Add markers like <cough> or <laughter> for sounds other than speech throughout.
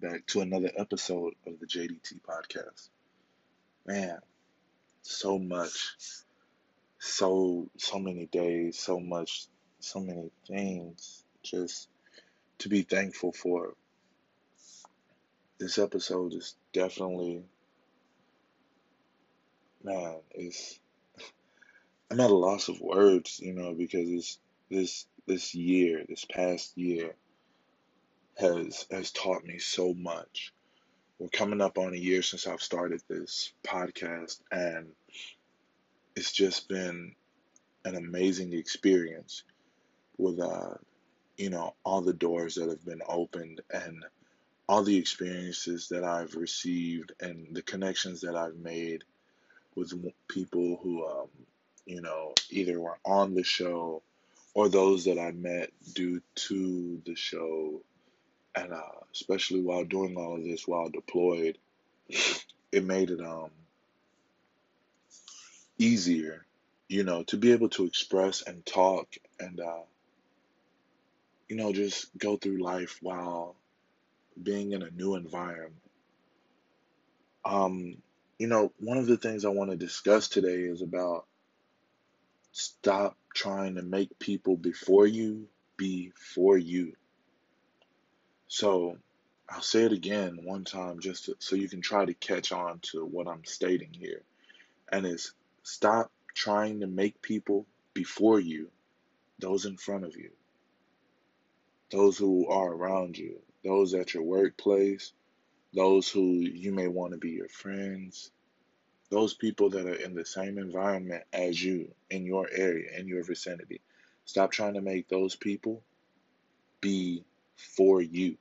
back to another episode of the JDT podcast. Man, so much, so so many days, so much, so many things just to be thankful for. This episode is definitely man, it's <laughs> I'm at a loss of words, you know, because it's this this year, this past year has has taught me so much. We're coming up on a year since I've started this podcast, and it's just been an amazing experience with uh, you know all the doors that have been opened and all the experiences that I've received and the connections that I've made with people who um, you know either were on the show or those that I met due to the show and uh, especially while doing all of this while deployed, it made it um easier, you know, to be able to express and talk and uh, you know just go through life while being in a new environment. Um, you know, one of the things I want to discuss today is about stop trying to make people before you be for you. So I'll say it again one time just to, so you can try to catch on to what I'm stating here. And it's stop trying to make people before you, those in front of you, those who are around you, those at your workplace, those who you may want to be your friends, those people that are in the same environment as you in your area, in your vicinity. Stop trying to make those people be for you.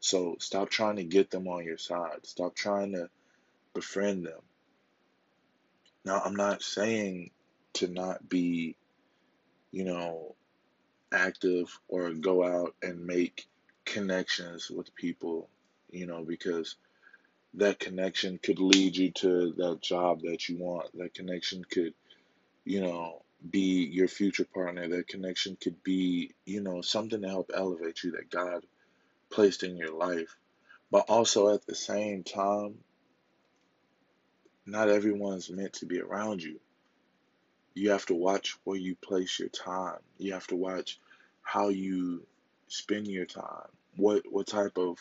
So stop trying to get them on your side. Stop trying to befriend them. Now, I'm not saying to not be, you know, active or go out and make connections with people, you know, because that connection could lead you to that job that you want. That connection could, you know, be your future partner. That connection could be, you know, something to help elevate you that God placed in your life. But also at the same time, not everyone's meant to be around you. You have to watch where you place your time. You have to watch how you spend your time. What what type of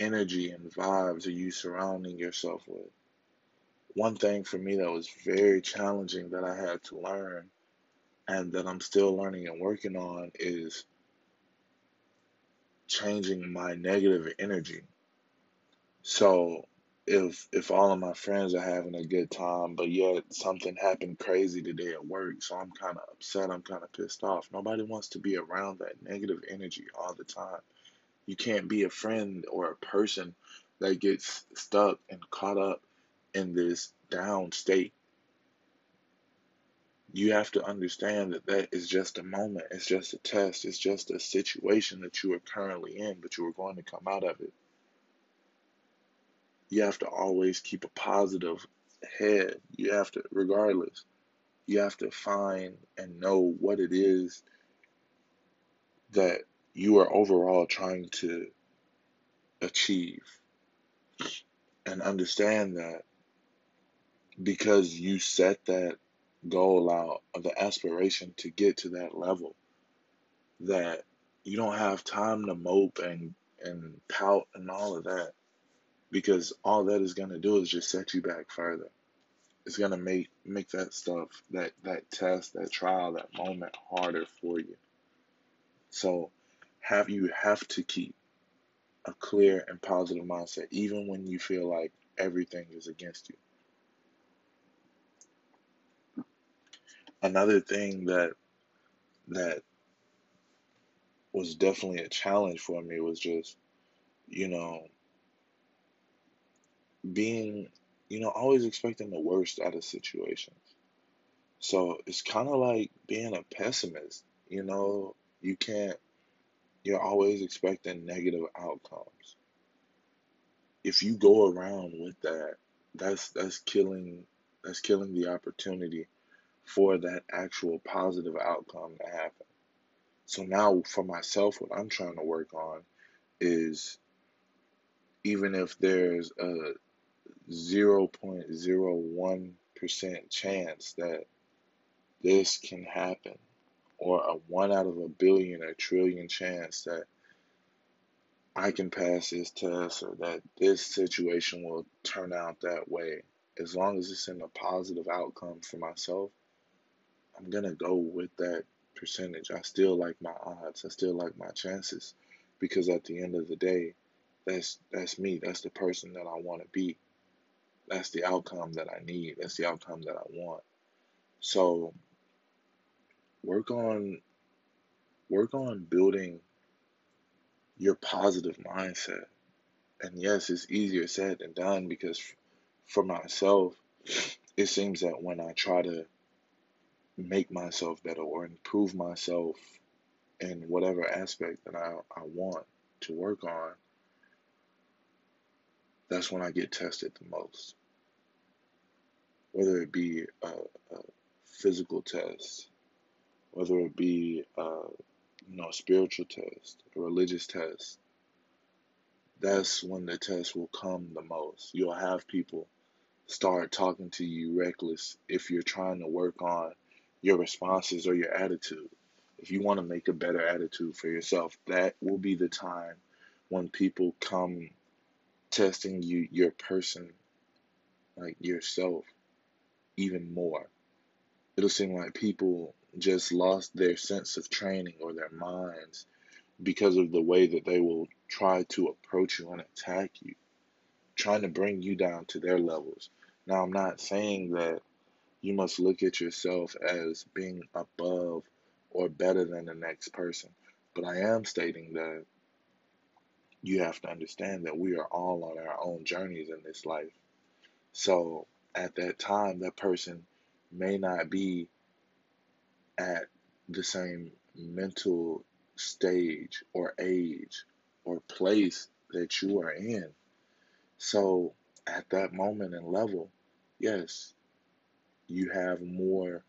energy and vibes are you surrounding yourself with? One thing for me that was very challenging that I had to learn and that I'm still learning and working on is changing my negative energy. So if if all of my friends are having a good time, but yet something happened crazy today at work, so I'm kind of upset, I'm kind of pissed off. Nobody wants to be around that negative energy all the time. You can't be a friend or a person that gets stuck and caught up in this down state. You have to understand that that is just a moment. It's just a test. It's just a situation that you are currently in, but you are going to come out of it. You have to always keep a positive head. You have to, regardless, you have to find and know what it is that you are overall trying to achieve. And understand that because you set that goal out of the aspiration to get to that level, that you don't have time to mope and, and pout and all of that. Because all that is gonna do is just set you back further. It's gonna make make that stuff, that that test, that trial, that moment harder for you. So have you have to keep a clear and positive mindset even when you feel like everything is against you. Another thing that that was definitely a challenge for me was just, you know, being, you know, always expecting the worst out of situations. So it's kind of like being a pessimist, you know, you can't you're always expecting negative outcomes. If you go around with that, that's that's killing that's killing the opportunity for that actual positive outcome to happen. So now for myself what I'm trying to work on is even if there's a 0.01% chance that this can happen, or a one out of a billion or trillion chance that I can pass this test or that this situation will turn out that way, as long as it's in a positive outcome for myself, I'm gonna go with that percentage. I still like my odds. I still like my chances because at the end of the day, that's that's me. That's the person that I want to be. That's the outcome that I need. That's the outcome that I want. So work on work on building your positive mindset. And yes, it's easier said than done because for myself, it seems that when I try to make myself better or improve myself in whatever aspect that I, I want to work on, that's when I get tested the most. Whether it be a, a physical test, whether it be a you know, spiritual test, a religious test, that's when the test will come the most. You'll have people start talking to you reckless if you're trying to work on your responses or your attitude. If you want to make a better attitude for yourself, that will be the time when people come testing you, your person, like yourself, even more. It'll seem like people just lost their sense of training or their minds because of the way that they will try to approach you and attack you, trying to bring you down to their levels. Now, I'm not saying that you must look at yourself as being above or better than the next person, but I am stating that you have to understand that we are all on our own journeys in this life. So, at that time, that person may not be at the same mental stage or age or place that you are in. So at that moment and level, yes, you have more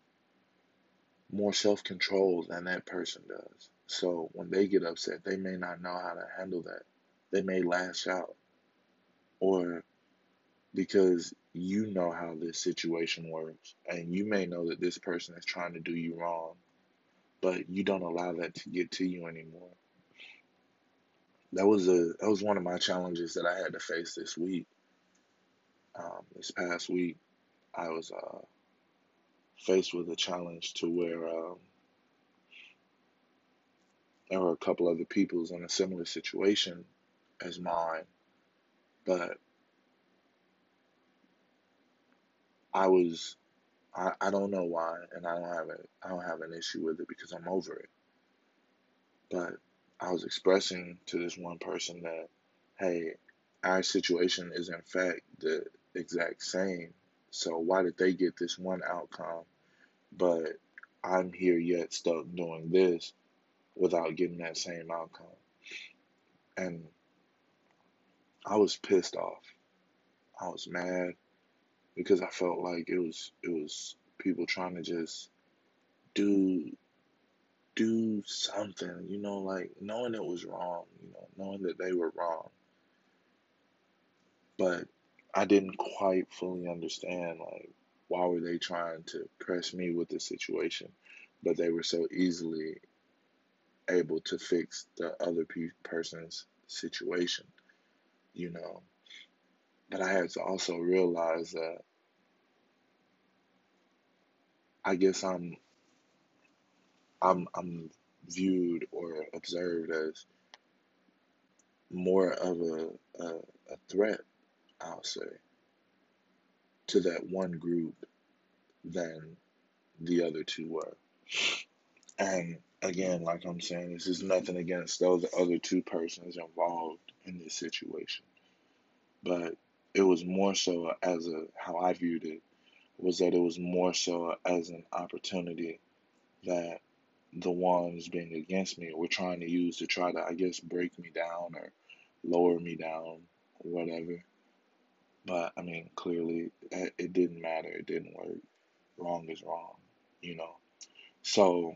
more self-control than that person does. So when they get upset, they may not know how to handle that. They may lash out. Or because you know how this situation works and you may know that this person is trying to do you wrong, but you don't allow that to get to you anymore. That was a that was one of my challenges that I had to face this week. Um, this past week, I was uh, faced with a challenge to where um, there were a couple other people's in a similar situation as mine, but I was I, I don't know why, and I don't have a I don't have an issue with it because I'm over it. But I was expressing to this one person that, hey, our situation is in fact the exact same. So why did they get this one outcome, but I'm here yet stuck doing this without getting that same outcome? And I was pissed off. I was mad because I felt like it was it was people trying to just do do something, you know, like knowing it was wrong, you know, knowing that they were wrong. But I didn't quite fully understand like why were they trying to press me with the situation, but they were so easily able to fix the other pe- person's situation, you know. But I had to also realize that I guess I'm I'm I'm viewed or observed as more of a, a, a threat, I'll say, to that one group than the other two were. And again, like I'm saying, this is nothing against those other two persons involved in this situation. But it was more so as a how I viewed it was that it was more so as an opportunity that the ones being against me were trying to use to try to, I guess, break me down or lower me down, or whatever. But I mean, clearly, eh, it didn't matter. It didn't work. Wrong is wrong, you know. So,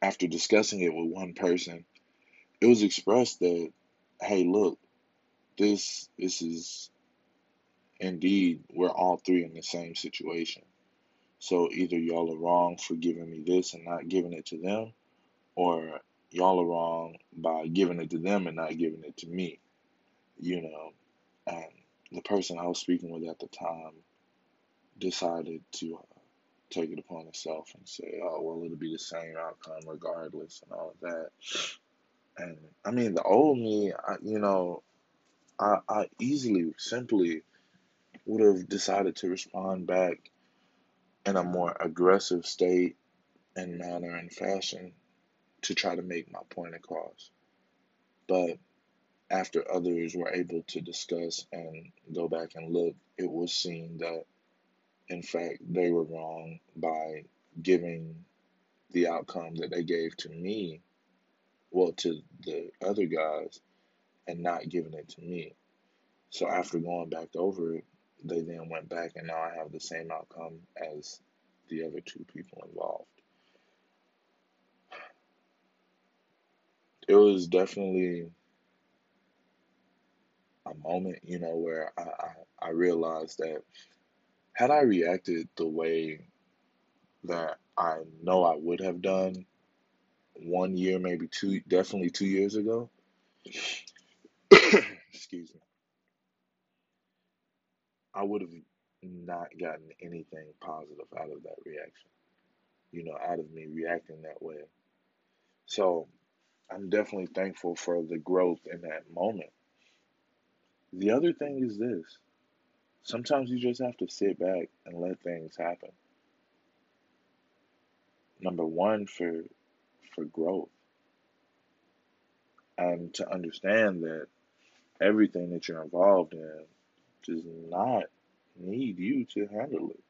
after discussing it with one person, it was expressed that, hey, look, this this is indeed we're all three in the same situation. So either y'all are wrong for giving me this and not giving it to them, or y'all are wrong by giving it to them and not giving it to me. You know, and the person I was speaking with at the time decided to uh, take it upon himself and say, "Oh, well, it'll be the same outcome regardless," and all of that. And I mean, the old me, I, you know, I, I easily, simply would have decided to respond back in a more aggressive state and manner and fashion to try to make my point across. But after others were able to discuss and go back and look, it was seen that, in fact, they were wrong by giving the outcome that they gave to me, well, to the other guys, and not giving it to me. So after going back over it, they then went back, and now I have the same outcome as the other two people involved. It was definitely a moment, you know, where I, I, I realized that had I reacted the way that I know I would have done one year, maybe two, definitely two years ago, <coughs> excuse me, I would have not gotten anything positive out of that reaction, you know, out of me reacting that way. So I'm definitely thankful for the growth in that moment. The other thing is this sometimes you just have to sit back and let things happen. Number one, for for growth, and to understand that everything that you're involved in does not need you to handle it.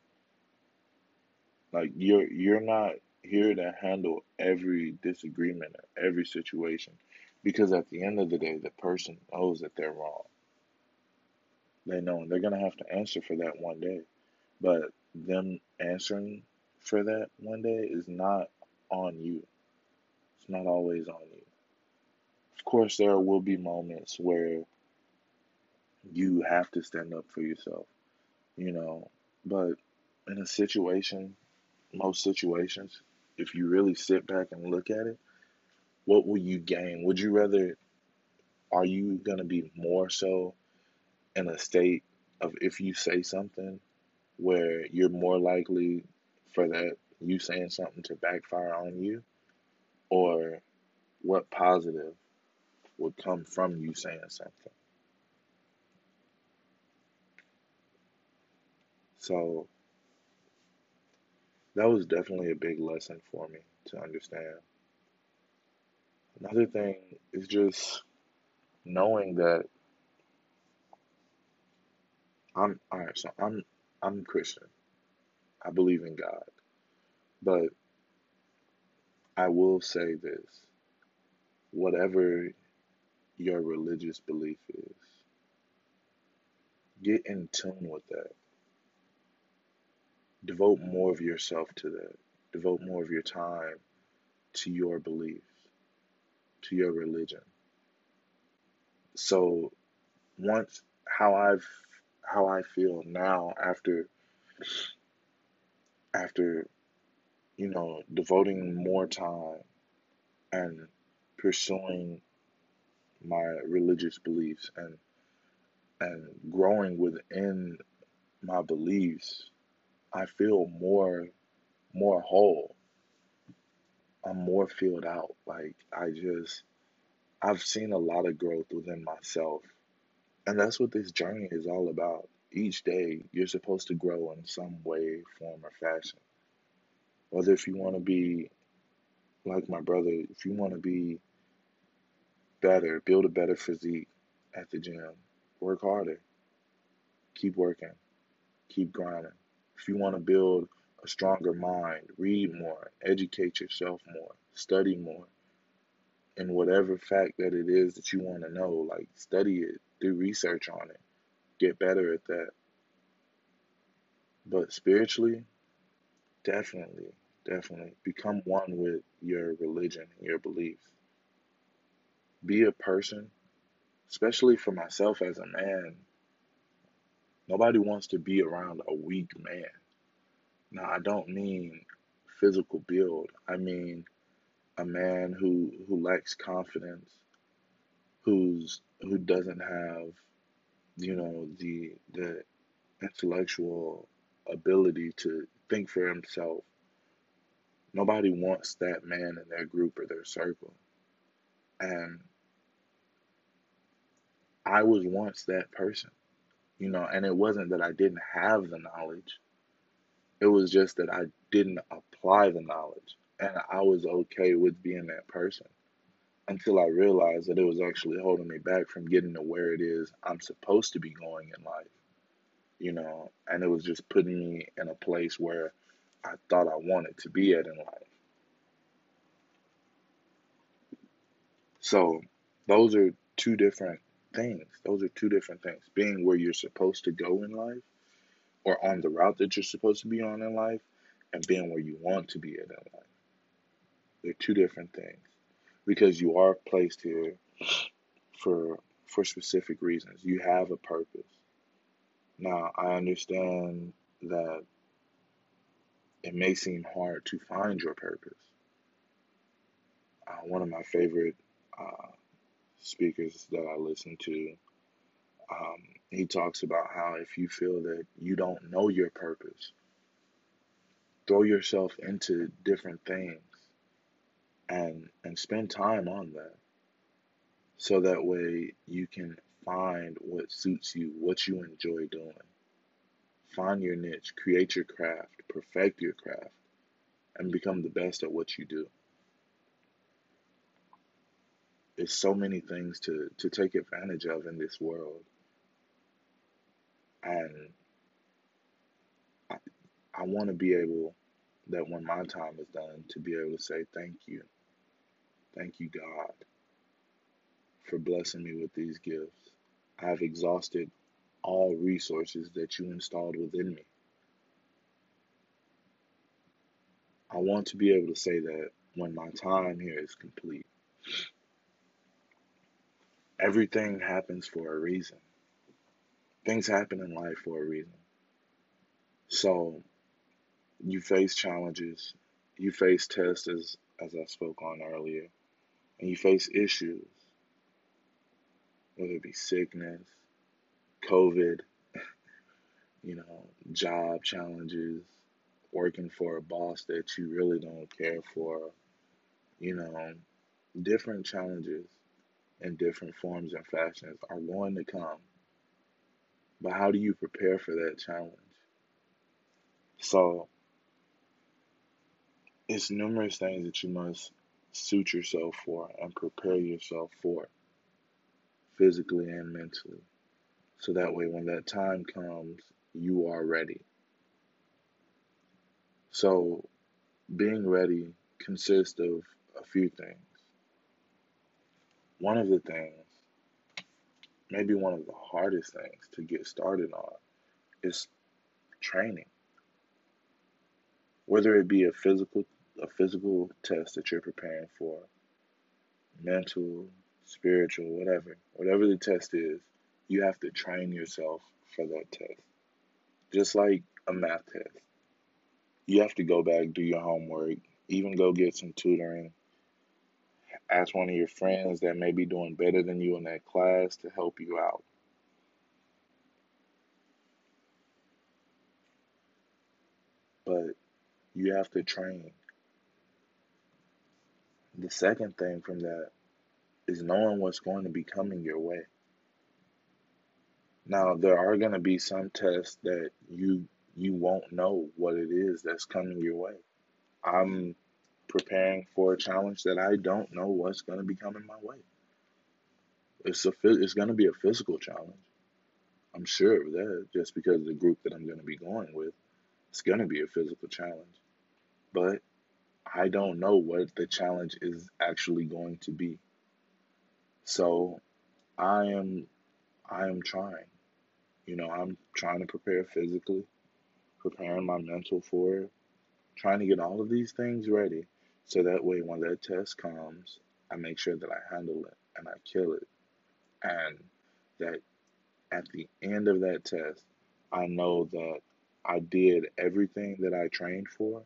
Like you're you're not here to handle every disagreement, every situation, because at the end of the day, the person knows that they're wrong. They know they're gonna have to answer for that one day. But them answering for that one day is not on you. It's not always on you. Of course, there will be moments where you have to stand up for yourself, you know, but in a situation, most situations, if you really sit back and look at it, what will you gain? Would you rather, are you going to be more so in a state of if you say something where you're more likely for that you saying something to backfire on you? Or what positive would come from you saying something? So that was definitely a big lesson for me to understand. Another thing is just knowing that I'm all right, so I'm I'm Christian. I believe in God. But I will say this. Whatever your religious belief is, get in tune with that. Devote more of yourself to that. Devote more of your time to your beliefs, to your religion. So once how I've how I feel now after after you know devoting more time and pursuing my religious beliefs and and growing within my beliefs I feel more more whole. I'm more filled out. Like I just I've seen a lot of growth within myself and that's what this journey is all about. Each day you're supposed to grow in some way form or fashion. Whether if you want to be like my brother if you want to be better build a better physique at the gym work harder. Keep working. Keep grinding. If you want to build a stronger mind read more educate yourself more study more. In whatever fact that it is that you want to know like study it do research on it get better at that but spiritually definitely definitely become one with your religion and your beliefs be a person especially for myself as a man, nobody wants to be around a weak man. Now, I don't mean physical build. I mean a man who who lacks confidence, who's who doesn't have, you know, the the intellectual ability to think for himself. Nobody wants that man in their group or their circle. And I was once that person, you know, and it wasn't that I didn't have the knowledge. It was just that I didn't apply the knowledge. And I was okay with being that person until I realized that it was actually holding me back from getting to where it is I'm supposed to be going in life. You know, and it was just putting me in a place where I thought I wanted to be at in life. So, those are two different things. Those are two different things. Being where you're supposed to go in life or on the route that you're supposed to be on in life and being where you want to be at in life. They're two different things because you are placed here for for specific reasons. You have a purpose. Now, I understand that it may seem hard to find your purpose. Uh, one of my favorite uh, speakers that I listen to, um, he talks about how if you feel that you don't know your purpose, throw yourself into different things and and spend time on that so that way you can find what suits you what you enjoy doing. Find your niche create your craft perfect your craft and become the best at what you do. There's so many things to to take advantage of in this world. And i, I want to be able that when my time is done to be able to say thank you Thank you, God, for blessing me with these gifts. I have exhausted all resources that you installed within me. I want to be able to say that when my time here is complete. Everything happens for a reason. Things happen in life for a reason. So you face challenges, you face tests as as I spoke on earlier and you face issues, whether it be sickness, COVID, <laughs> you know, job challenges, working for a boss that you really don't care for, you know, different challenges in different forms and fashions are going to come. But how do you prepare for that challenge? So, it's numerous things that you must suit yourself for and prepare yourself for physically and mentally. So that way, when that time comes, you are ready. So, being ready consists of a few things. One of the things, maybe one of the hardest things to get started on, is training. Whether it be a physical a physical test that you're preparing for, mental, spiritual, whatever, whatever the test is, you have to train yourself for that test. Just like a math test. You have to go back, do your homework, even go get some tutoring. Ask one of your friends that may be doing better than you in that class to help you out. But you have to train. The second thing from that is knowing what's going to be coming your way. Now, there are going to be some tests that you you won't know what it is that's coming your way. I'm preparing for a challenge that I don't know what's going to be coming my way. It's a it's going to be a physical challenge. I'm sure of that just because of the group that I'm going to be going with. It's going to be a physical challenge. But I don't know what the challenge is actually going to be. So I am I am trying. You know, I'm trying to prepare physically, preparing my mental for it, trying to get all of these things ready so that way when that test comes, I make sure that I handle it and I kill it. and that at the end of that test, I know that I did everything that I trained for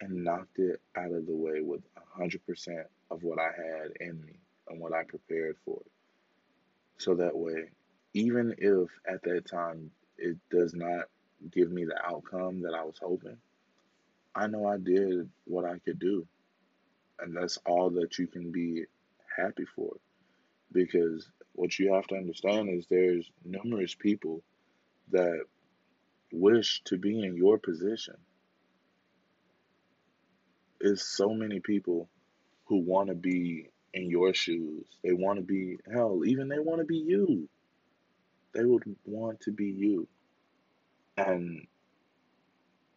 and knocked it out of the way with 100% of what I had in me and what I prepared for. So that way, even if at that time it does not give me the outcome that I was hoping, I know I did what I could do. And that's all that you can be happy for. Because what you have to understand is there's numerous people that wish to be in your position. There's so many people who want to be in your shoes. They want to be, hell, even they want to be you. They would want to be you. And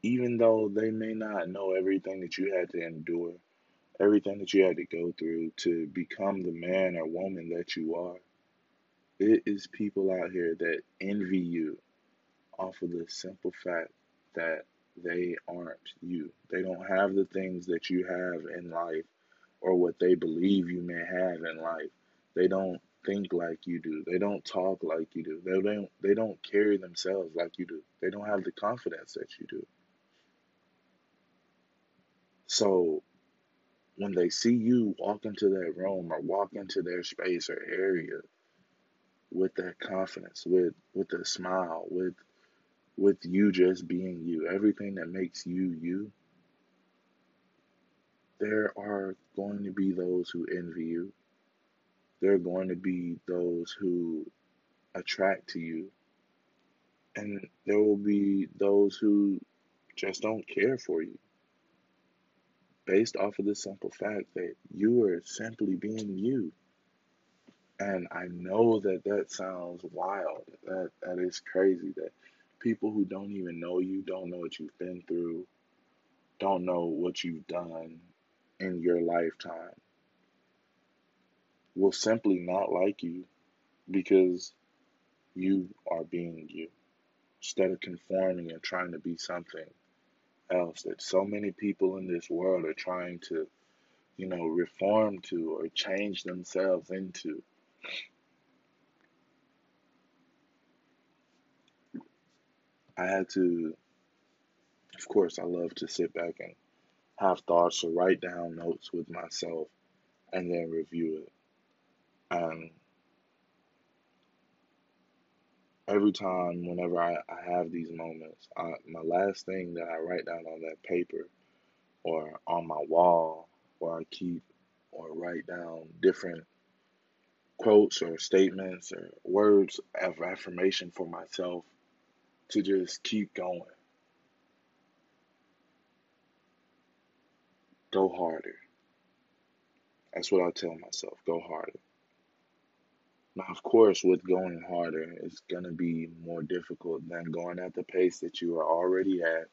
even though they may not know everything that you had to endure, everything that you had to go through to become the man or woman that you are, it is people out here that envy you off of the simple fact that they aren't you. They don't have the things that you have in life or what they believe you may have in life. They don't think like you do. They don't talk like you do. They don't they don't carry themselves like you do. They don't have the confidence that you do. So when they see you walk into that room or walk into their space or area with that confidence, with with a smile, with with you just being you, everything that makes you you, there are going to be those who envy you. There are going to be those who attract to you. And there will be those who just don't care for you based off of the simple fact that you are simply being you. And I know that that sounds wild. That that is crazy that people who don't even know you, don't know what you've been through, don't know what you've done in your lifetime will simply not like you because you are being you instead of conforming and trying to be something else that so many people in this world are trying to, you know, reform to or change themselves into. I had to, of course, I love to sit back and have thoughts or write down notes with myself and then review it. And every time, whenever I, I have these moments, I, my last thing that I write down on that paper or on my wall, where I keep or write down different quotes or statements or words of affirmation for myself to just keep going. Go harder. That's what I tell myself. Go harder. Now, of course, with going harder, it's going to be more difficult than going at the pace that you are already at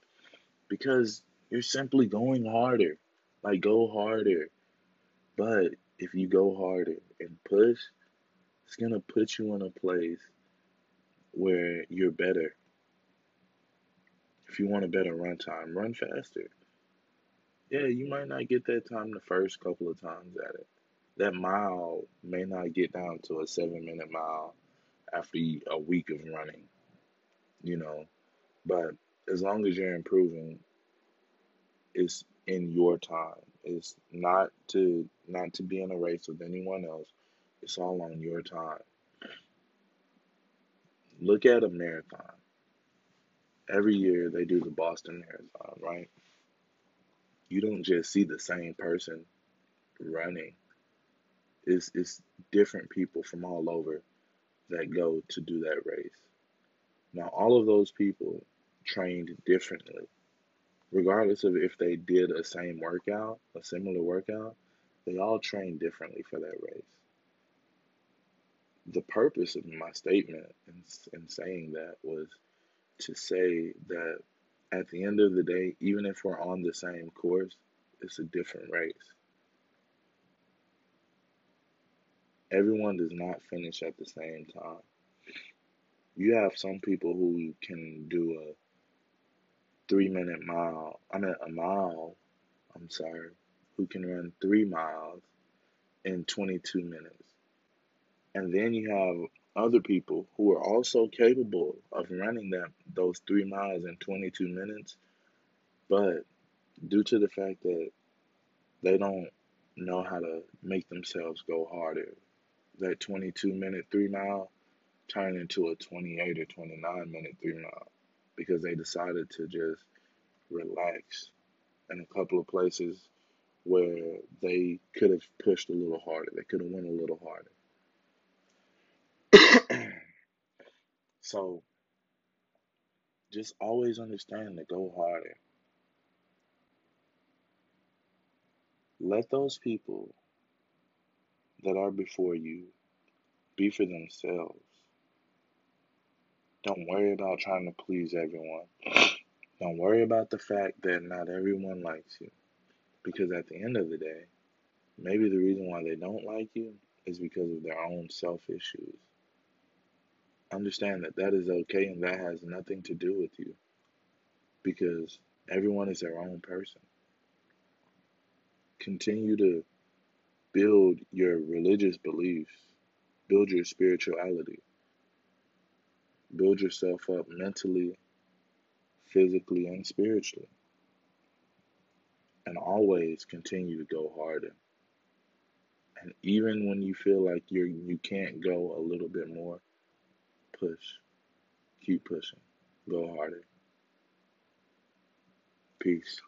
because you're simply going harder. Like, go harder. But if you go harder and push, it's going to put you in a place where you're better. If you want a better run time, run faster. Yeah, you might not get that time the first couple of times at it that mile may not get down to a seven minute mile after a week of running, you know. But as long as you're improving, it's in your time. It's not to not to be in a race with anyone else. It's all on your time. Look at a marathon. Every year they do the Boston Marathon, right? You don't just see the same person running it's, it's different people from all over that go to do that race. Now, all of those people trained differently. Regardless of if they did a same workout, a similar workout, they all trained differently for that race. The purpose of my statement in, in saying that was to say that at the end of the day, even if we're on the same course, it's a different race. everyone does not finish at the same time. You have some people who can do a three minute mile, I mean, a mile, I'm sorry, who can run three miles in 22 minutes. And then you have other people who are also capable of running that those three miles in 22 minutes, but due to the fact that they don't know how to make themselves go harder, that 22 minute three mile turned into a 28 or 29 minute three mile because they decided to just relax in a couple of places where they could have pushed a little harder. They could have went a little harder. So just always understand to go harder. Let those people that are before you be for themselves. Don't worry about trying to please everyone. <sniffs> Don't worry about the fact that not everyone likes you. Because at the end of the day, maybe the reason why they don't like you is because of their own self issues. Understand that that is okay and that has nothing to do with you. Because everyone is their own person. Continue to build your religious beliefs, build your spirituality, build yourself up mentally, physically, and spiritually. And always continue to go harder. And even when you feel like you're you can't go a little bit more, push. Keep pushing. Go harder. Peace.